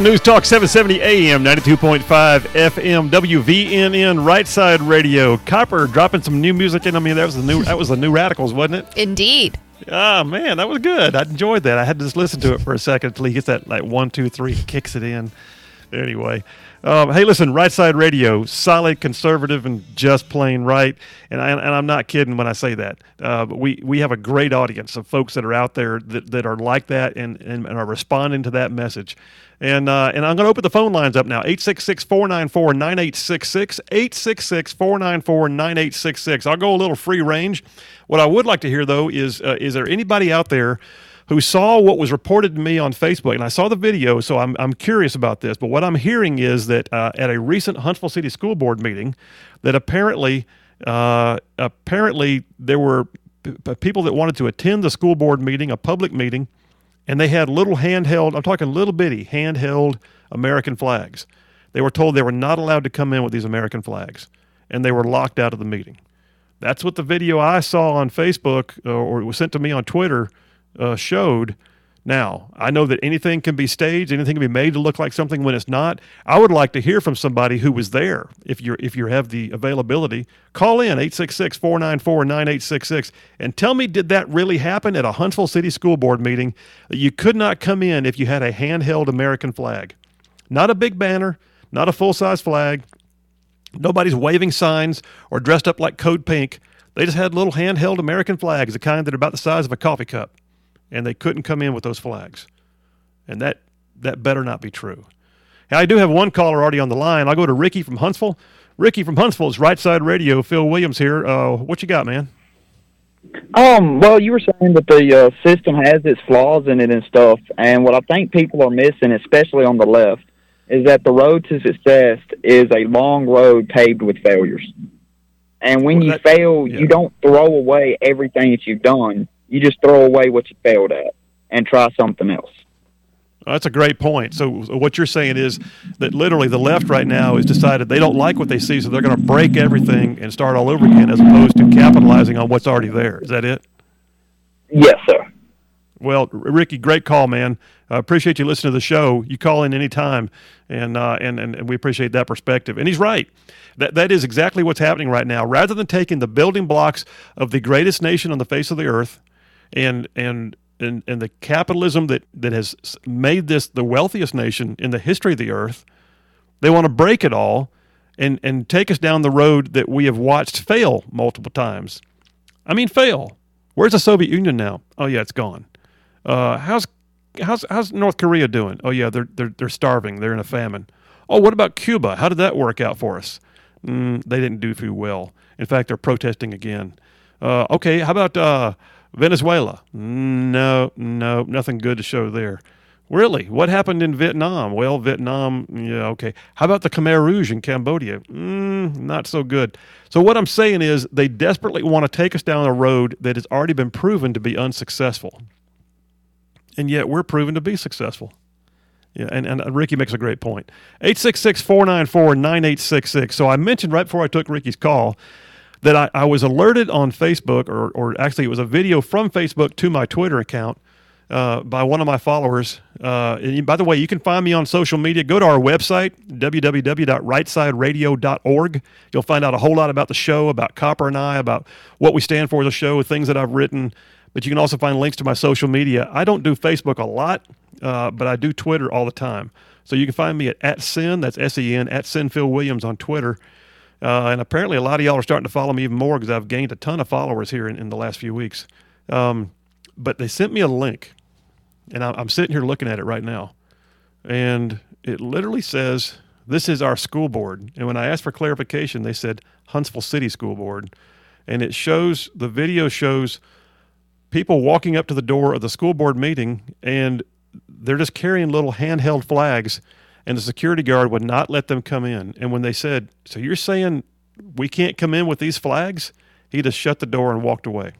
News Talk 770 AM, 92.5 FM, WVNN, Right Side Radio. Copper dropping some new music in. I mean, that was the new that was the new Radicals, wasn't it? Indeed. Oh man, that was good. I enjoyed that. I had to just listen to it for a second until he gets that like one, two, three, kicks it in. Anyway, um, hey, listen, Right Side Radio, solid, conservative, and just plain right. And, I, and I'm not kidding when I say that. Uh, we, we have a great audience of folks that are out there that, that are like that and, and, and are responding to that message. And, uh, and I'm going to open the phone lines up now 866 494 9866. 866 494 9866. I'll go a little free range. What I would like to hear, though, is uh, is there anybody out there who saw what was reported to me on Facebook? And I saw the video, so I'm, I'm curious about this. But what I'm hearing is that uh, at a recent Huntsville City School Board meeting, that apparently, uh, apparently there were p- people that wanted to attend the school board meeting, a public meeting, and they had little handheld, I'm talking little bitty handheld American flags. They were told they were not allowed to come in with these American flags, and they were locked out of the meeting. That's what the video I saw on Facebook uh, or was sent to me on Twitter uh, showed. Now, I know that anything can be staged, anything can be made to look like something when it's not. I would like to hear from somebody who was there. If you if you have the availability, call in 866-494-9866 and tell me did that really happen at a Huntsville City School Board meeting that you could not come in if you had a handheld American flag. Not a big banner, not a full-size flag. Nobody's waving signs or dressed up like Code Pink. They just had little handheld American flags, the kind that are about the size of a coffee cup and they couldn't come in with those flags. And that that better not be true. Now, I do have one caller already on the line. I'll go to Ricky from Huntsville. Ricky from Huntsville is Right Side Radio. Phil Williams here. Uh, what you got, man? Um, well, you were saying that the uh, system has its flaws in it and stuff, and what I think people are missing, especially on the left, is that the road to success is a long road paved with failures. And when Well, you fail, yeah. you don't throw away everything that you've done. You just throw away what you failed at and try something else. That's a great point. So, what you're saying is that literally the left right now has decided they don't like what they see, so they're going to break everything and start all over again, as opposed to capitalizing on what's already there. Is that it? Yes, sir. Well, Ricky, great call, man. I appreciate you listening to the show. You call in anytime, and, uh, and and and we appreciate that perspective. And he's right. That that is exactly what's happening right now. Rather than taking the building blocks of the greatest nation on the face of the earth, and and and, and the capitalism that, that has made this the wealthiest nation in the history of the earth, they want to break it all and, and take us down the road that we have watched fail multiple times. I mean, fail. Where's the Soviet Union now? Oh yeah, it's gone. Uh, how's how's how's North Korea doing? Oh yeah, they're they're they're starving. They're in a famine. Oh, what about Cuba? How did that work out for us? Mm, they didn't do too well. In fact, they're protesting again. Uh, okay, how about uh, Venezuela? No, no, nothing good to show there. Really? What happened in Vietnam? Well, Vietnam, yeah, okay. How about the Khmer Rouge in Cambodia? Mm, not so good. So, what I'm saying is they desperately want to take us down a road that has already been proven to be unsuccessful. And yet we're proven to be successful. Yeah, and, and Ricky makes a great point. 866 494 9866. So, I mentioned right before I took Ricky's call that I, I was alerted on Facebook, or, or actually, it was a video from Facebook to my Twitter account uh, by one of my followers. Uh, and by the way, you can find me on social media. Go to our website, www.rightsideradio.org. You'll find out a whole lot about the show, about Copper and I, about what we stand for as a show, things that I've written. But you can also find links to my social media. I don't do Facebook a lot, uh, but I do Twitter all the time. So you can find me at, at Sen, that's S E N, at Sen Phil Williams on Twitter. Uh, and apparently, a lot of y'all are starting to follow me even more because I've gained a ton of followers here in, in the last few weeks. Um, but they sent me a link, and I, I'm sitting here looking at it right now. And it literally says, This is our school board. And when I asked for clarification, they said Huntsville City School Board. And it shows, the video shows people walking up to the door of the school board meeting, and they're just carrying little handheld flags and the security guard would not let them come in. And when they said, "So you're saying we can't come in with these flags?" He just shut the door and walked away.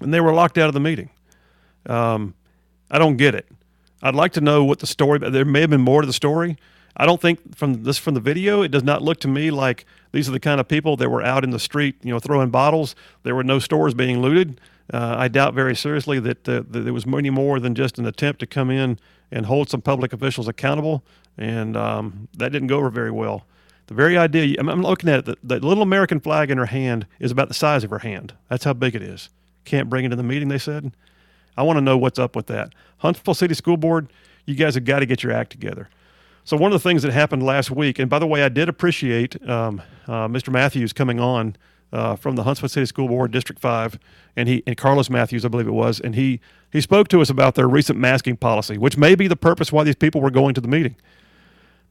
And they were locked out of the meeting. Um, I don't get it. I'd like to know what the story. There may have been more to the story. I don't think from this from the video, it does not look to me like these are the kind of people that were out in the street, you know, throwing bottles. There were no stores being looted. Uh, I doubt very seriously that, uh, that there was many more than just an attempt to come in and hold some public officials accountable, and um, that didn't go over very well. The very idea, I'm, looking at it, the, the little American flag in her hand is about the size of her hand. That's how big it is. Can't bring it to the meeting, they said. I want to know what's up with that. Huntsville City School Board, you guys have got to get your act together. So one of the things that happened last week, and by the way, I did appreciate um, uh, Mr. Matthews coming on uh, from the Huntsville City School Board, District Five, and he and Carlos Matthews, I believe it was, and he he spoke to us about their recent masking policy, which may be the purpose why these people were going to the meeting.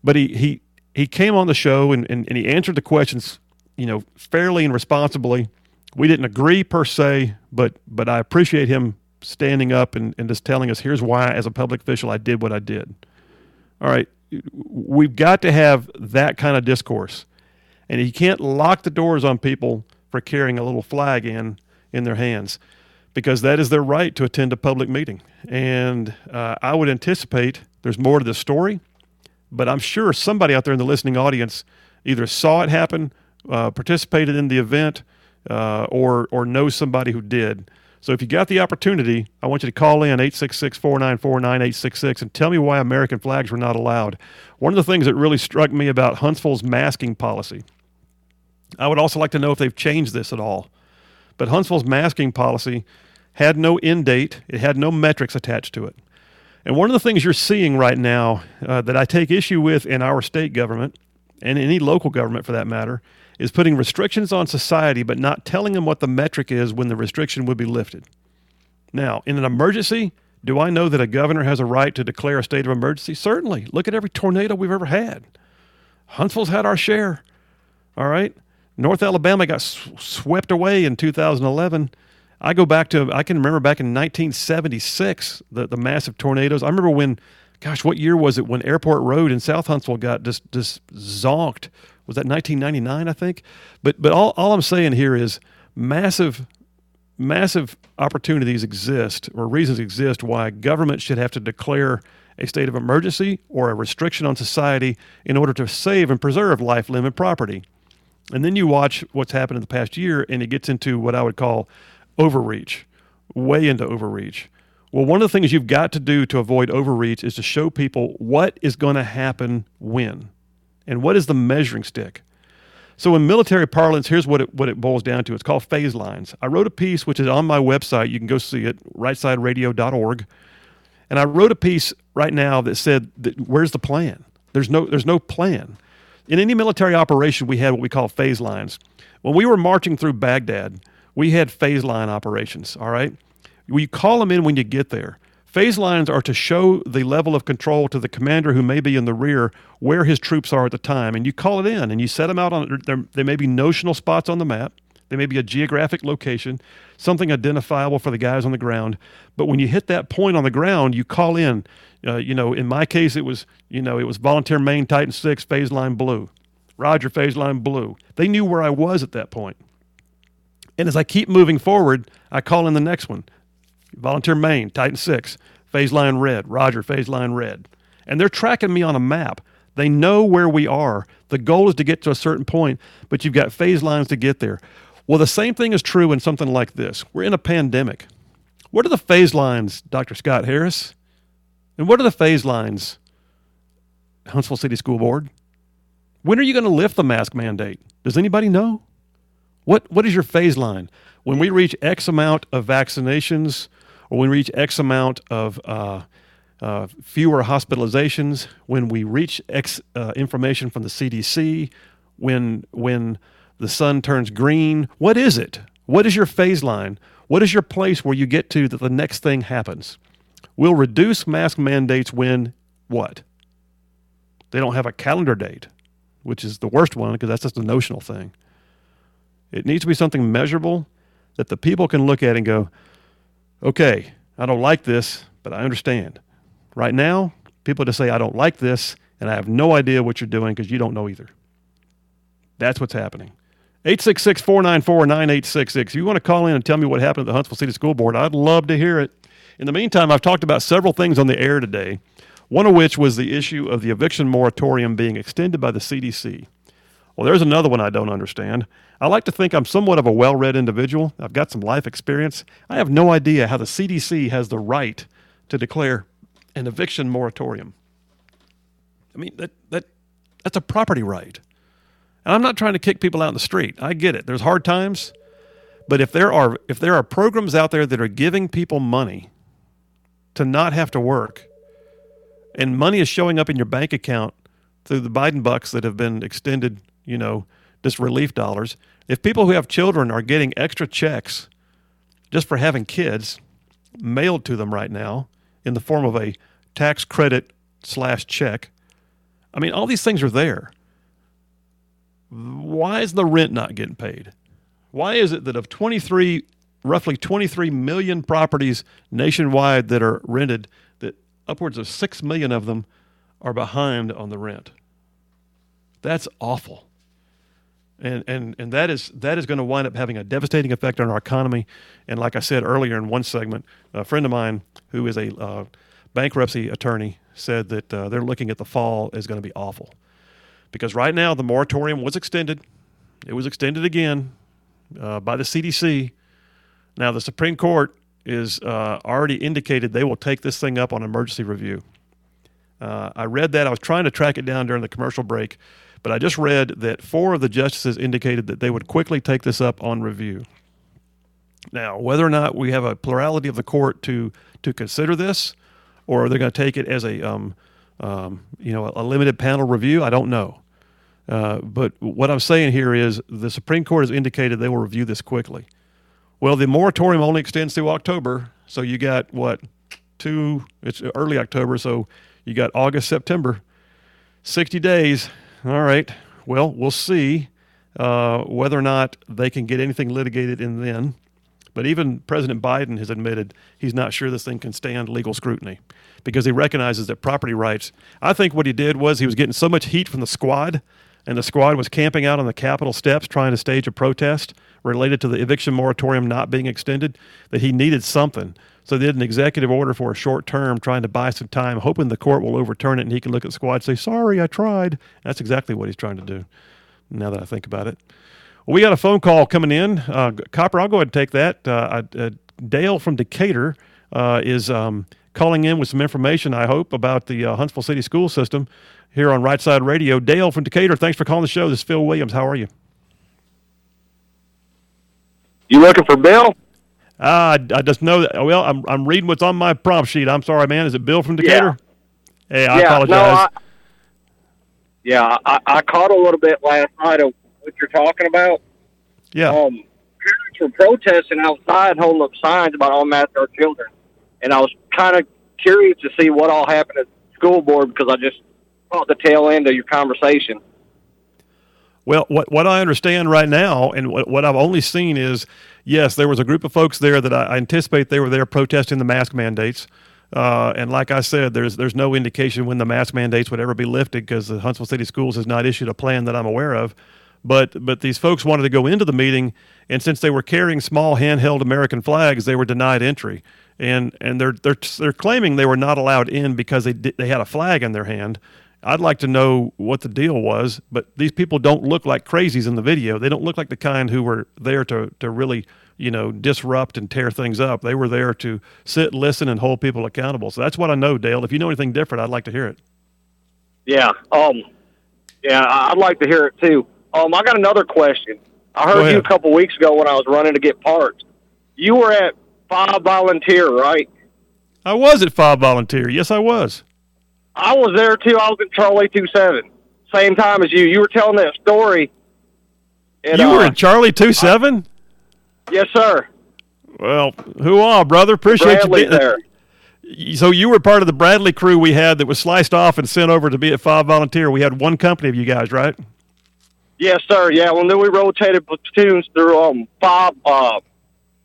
But he he he came on the show and, and, and he answered the questions, you know, fairly and responsibly. We didn't agree per se, but but I appreciate him standing up and, and just telling us here's why as a public official I did what I did. All right. We've got to have that kind of discourse. And you can't lock the doors on people for carrying a little flag in in their hands because that is their right to attend a public meeting. And uh, I would anticipate there's more to the story, but I'm sure somebody out there in the listening audience either saw it happen, uh, participated in the event, uh, or or knows somebody who did. So if you got the opportunity, I want you to call in 866-494-9866 and tell me why American flags were not allowed. One of the things that really struck me about Huntsville's masking policy. I would also like to know if they've changed this at all. But Huntsville's masking policy had no end date, it had no metrics attached to it. And one of the things you're seeing right now uh, that I take issue with in our state government and any local government for that matter is putting restrictions on society but not telling them what the metric is when the restriction would be lifted. Now, in an emergency, do I know that a governor has a right to declare a state of emergency? Certainly. Look at every tornado we've ever had. Huntsville's had our share. All right. North Alabama got sw- swept away in 2011. I go back to, I can remember back in 1976, the, the massive tornadoes. I remember when, gosh, what year was it when Airport Road in South Huntsville got just, just zonked was that 1999, I think. But but all, all I'm saying here is massive massive opportunities exist or reasons exist why government should have to declare a state of emergency or a restriction on society in order to save and preserve life, limb, and property. And then you watch what's happened in the past year, and it gets into what I would call overreach, way into overreach. Well, one of the things you've got to do to avoid overreach is to show people what is going to happen when. And what is the measuring stick? So, in military parlance, here's what it, what it boils down to it's called phase lines. I wrote a piece which is on my website. You can go see it, rightsideradio.org. And I wrote a piece right now that said, that, Where's the plan? There's no, there's no plan. In any military operation, we had what we call phase lines. When we were marching through Baghdad, we had phase line operations, all right? We call them in when you get there. Phase lines are to show the level of control to the commander who may be in the rear where his troops are at the time. And you call it in and you set them out on, there, there may be notional spots on the map. There may be a geographic location, something identifiable for the guys on the ground. But when you hit that point on the ground, you call in. Uh, you know, in my case, it was you know it was volunteer main Titan six phase line blue, Roger phase line blue. They knew where I was at that point. And as I keep moving forward, I call in the next one. Volunteer Main, Titan 6, phase line red, Roger, phase line red. And they're tracking me on a map. They know where we are. The goal is to get to a certain point, but you've got phase lines to get there. Well, the same thing is true in something like this. We're in a pandemic. What are the phase lines, Dr. Scott Harris? And what are the phase lines, Huntsville City School Board? When are you going to lift the mask mandate? Does anybody know? What, what is your phase line? When we reach X amount of vaccinations, or when we reach X amount of uh, uh, fewer hospitalizations, when we reach X uh, information from the CDC, when when the sun turns green, what is it? What is your phase line? What is your place where you get to that the next thing happens? We'll reduce mask mandates when what? They don't have a calendar date, which is the worst one because that's just a notional thing. It needs to be something measurable that the people can look at and go, okay, I don't like this, but I understand. Right now, people just say, I don't like this, and I have no idea what you're doing because you don't know either. That's what's happening. 866 494 9866. If you want to call in and tell me what happened at the Huntsville City School Board, I'd love to hear it. In the meantime, I've talked about several things on the air today, one of which was the issue of the eviction moratorium being extended by the CDC. Well, there's another one I don't understand. I like to think I'm somewhat of a well read individual. I've got some life experience. I have no idea how the CDC has the right to declare an eviction moratorium. I mean, that, that, that's a property right. And I'm not trying to kick people out in the street. I get it. There's hard times. But if there are if there are programs out there that are giving people money to not have to work, and money is showing up in your bank account through the Biden bucks that have been extended, you know, just relief dollars. If people who have children are getting extra checks just for having kids mailed to them right now in the form of a tax credit slash check, I mean, all these things are there. Why is the rent not getting paid? Why is it that of 23, roughly 23 million properties nationwide that are rented, that upwards of 6 million of them are behind on the rent? That's awful. And, and, and that is that is going to wind up having a devastating effect on our economy. And like I said earlier in one segment, a friend of mine who is a uh, bankruptcy attorney said that uh, they're looking at the fall is going to be awful because right now the moratorium was extended. It was extended again uh, by the CDC. Now the Supreme Court is uh, already indicated they will take this thing up on emergency review. Uh, I read that. I was trying to track it down during the commercial break, but I just read that four of the justices indicated that they would quickly take this up on review. Now, whether or not we have a plurality of the court to to consider this, or are they're going to take it as a um, um, you know a limited panel review, I don't know. Uh, but what I'm saying here is the Supreme Court has indicated they will review this quickly. Well, the moratorium only extends through October, so you got what two? It's early October, so you got August, September, 60 days. All right. Well, we'll see uh, whether or not they can get anything litigated in then. But even President Biden has admitted he's not sure this thing can stand legal scrutiny because he recognizes that property rights. I think what he did was he was getting so much heat from the squad and the squad was camping out on the Capitol steps trying to stage a protest related to the eviction moratorium not being extended, that he needed something. So they did an executive order for a short term, trying to buy some time, hoping the court will overturn it and he can look at the squad and say, Sorry, I tried. That's exactly what he's trying to do, now that I think about it. Well, we got a phone call coming in. Uh, Copper, I'll go ahead and take that. Uh, uh, Dale from Decatur uh, is um, calling in with some information, I hope, about the uh, Huntsville City school system here on Right Side Radio. Dale from Decatur, thanks for calling the show. This is Phil Williams. How are you? You looking for Bill? Uh, I, I just know that. Well, I'm, I'm reading what's on my prompt sheet. I'm sorry, man. Is it Bill from Decatur? Yeah. Hey, I yeah, apologize. No, I, yeah, I, I caught a little bit last night of what you're talking about. yeah. Um, parents were protesting outside, holding up signs about all mask our children, and I was kind of curious to see what all happened at the school board because I just caught the tail end of your conversation. Well, what what I understand right now, and what, what I've only seen is, yes, there was a group of folks there that I, I anticipate they were there protesting the mask mandates. Uh, and like I said, there's there's no indication when the mask mandates would ever be lifted because the Huntsville City Schools has not issued a plan that I'm aware of. But but these folks wanted to go into the meeting, and since they were carrying small handheld American flags, they were denied entry. And and they're they're they're claiming they were not allowed in because they they had a flag in their hand. I'd like to know what the deal was, but these people don't look like crazies in the video. They don't look like the kind who were there to, to really, you know, disrupt and tear things up. They were there to sit, listen, and hold people accountable. So that's what I know, Dale. If you know anything different, I'd like to hear it. Yeah. Um. Yeah, I'd like to hear it too. Um, I got another question. I heard you a couple weeks ago when I was running to get parts. You were at Five Volunteer, right? I was at Five Volunteer. Yes, I was. I was there too. I was in Charlie Two Seven, same time as you. You were telling that story. And, you were uh, in Charlie Two Seven. Yes, sir. Well, who are brother? Appreciate Bradley you being there. So you were part of the Bradley crew we had that was sliced off and sent over to be at Five Volunteer. We had one company of you guys, right? Yes, sir. Yeah. Well, then we rotated platoons through um Bob. Uh,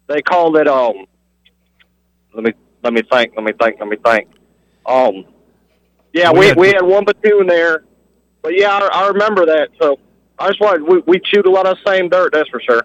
they called it um. Let me let me think. Let me think. Let me think. Um. Yeah, We we had- we had one platoon there, but yeah, I, I remember that. So I just wanted we we chewed a lot of the same dirt. That's for sure.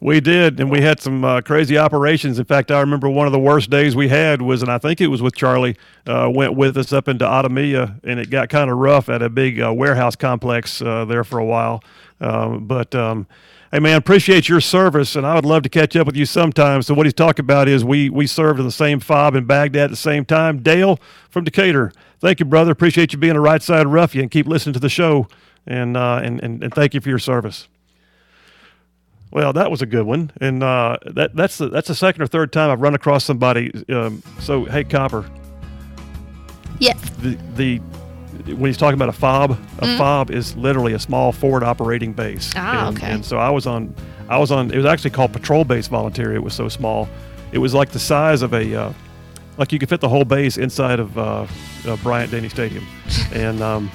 We did, and we had some uh, crazy operations. In fact, I remember one of the worst days we had was, and I think it was with Charlie, uh, went with us up into Adhamiyah, and it got kind of rough at a big uh, warehouse complex uh, there for a while. Um, but um, hey, man, appreciate your service, and I would love to catch up with you sometime. So what he's talking about is we we served in the same fob in Baghdad at the same time. Dale from Decatur, thank you, brother. Appreciate you being a right side ruffian. Keep listening to the show, and uh, and, and and thank you for your service. Well, that was a good one, and uh, that that's the that's the second or third time I've run across somebody. Um, so, hey, Copper, Yes. the the when he's talking about a fob, a fob is literally a small forward operating base. Mm-hmm. Ah, and, okay. And so I was on, I was on. It was actually called patrol base volunteer. It was so small, it was like the size of a, uh, like you could fit the whole base inside of uh, uh, Bryant Denny Stadium, and um,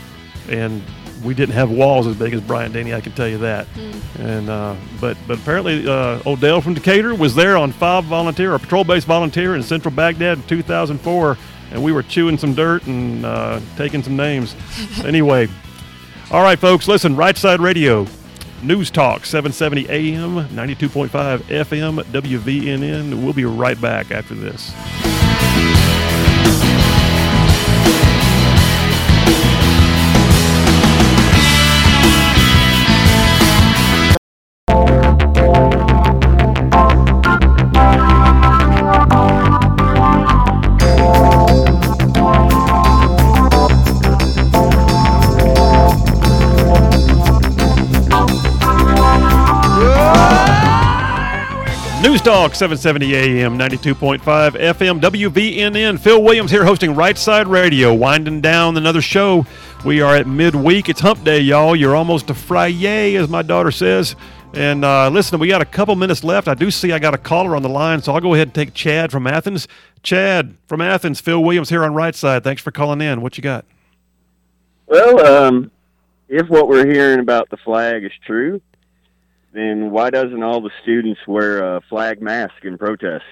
and we didn't have walls as big as Bryant Denny. I can tell you that. Hmm. And uh, but but apparently uh, Odell from Decatur was there on fob volunteer or patrol base volunteer in Central Baghdad in 2004, and we were chewing some dirt and uh, taking some names. anyway, all right, folks, listen. Right Side Radio, News Talk, 770 AM, 92.5 FM, WVNN. We'll be right back after this. News Talk, 770 AM, 92.5 FM, WVNN. Phil Williams here hosting Right Side Radio, winding down another show. We are at midweek. It's hump day, y'all. You're almost to Friday, as my daughter says. And uh, listen, we got a couple minutes left. I do see I got a caller on the line, so I'll go ahead and take Chad from Athens. Chad from Athens, Phil Williams here on Right Side. Thanks for calling in. What you got? Well, um, if what we're hearing about the flag is true, then why doesn't all the students wear a flag mask in protest?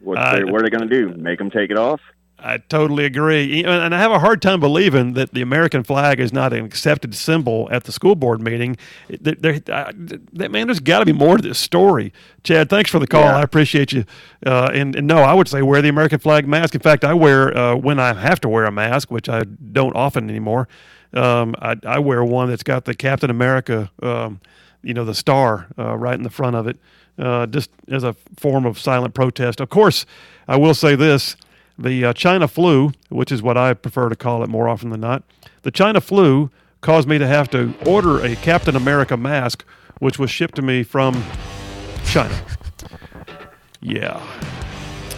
What Uh, they, what are they going to do? Make them take it off? I totally agree. And I have a hard time believing that the American flag is not an accepted symbol at the school board meeting. There, there, I- that man, there's got to be more to this story. Chad, thanks for the call. Yeah. I appreciate you. Uh, and, and no, I would say wear the American flag mask. In fact, I wear, uh, when I have to wear a mask, which I don't often anymore, um, I, I wear one that's got the Captain America, um, you know, the star uh, right in the front of it, uh, just as a form of silent protest. Of course, I will say this the uh, China flu, which is what I prefer to call it more often than not, the China flu caused me to have to order a Captain America mask, which was shipped to me from China. Yeah.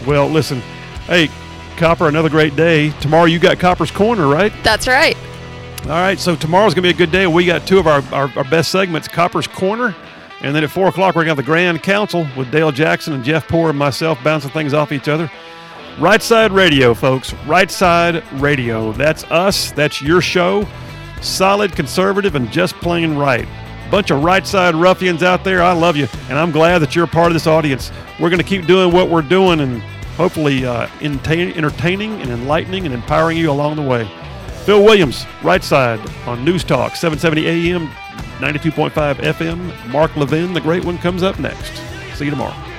Well, listen, hey, Copper, another great day. Tomorrow you got Copper's Corner, right? That's right. All right, so tomorrow's going to be a good day. We got two of our, our, our best segments, Copper's Corner, and then at 4 o'clock, we're going to have the Grand Council with Dale Jackson and Jeff Poor and myself bouncing things off each other. Right Side Radio, folks. Right Side Radio. That's us. That's your show. Solid, conservative, and just plain right. Bunch of right side ruffians out there. I love you, and I'm glad that you're a part of this audience. We're going to keep doing what we're doing and hopefully uh, entertaining and enlightening and empowering you along the way. Phil Williams, right side on News Talk, 770 AM, 92.5 FM. Mark Levin, the great one, comes up next. See you tomorrow.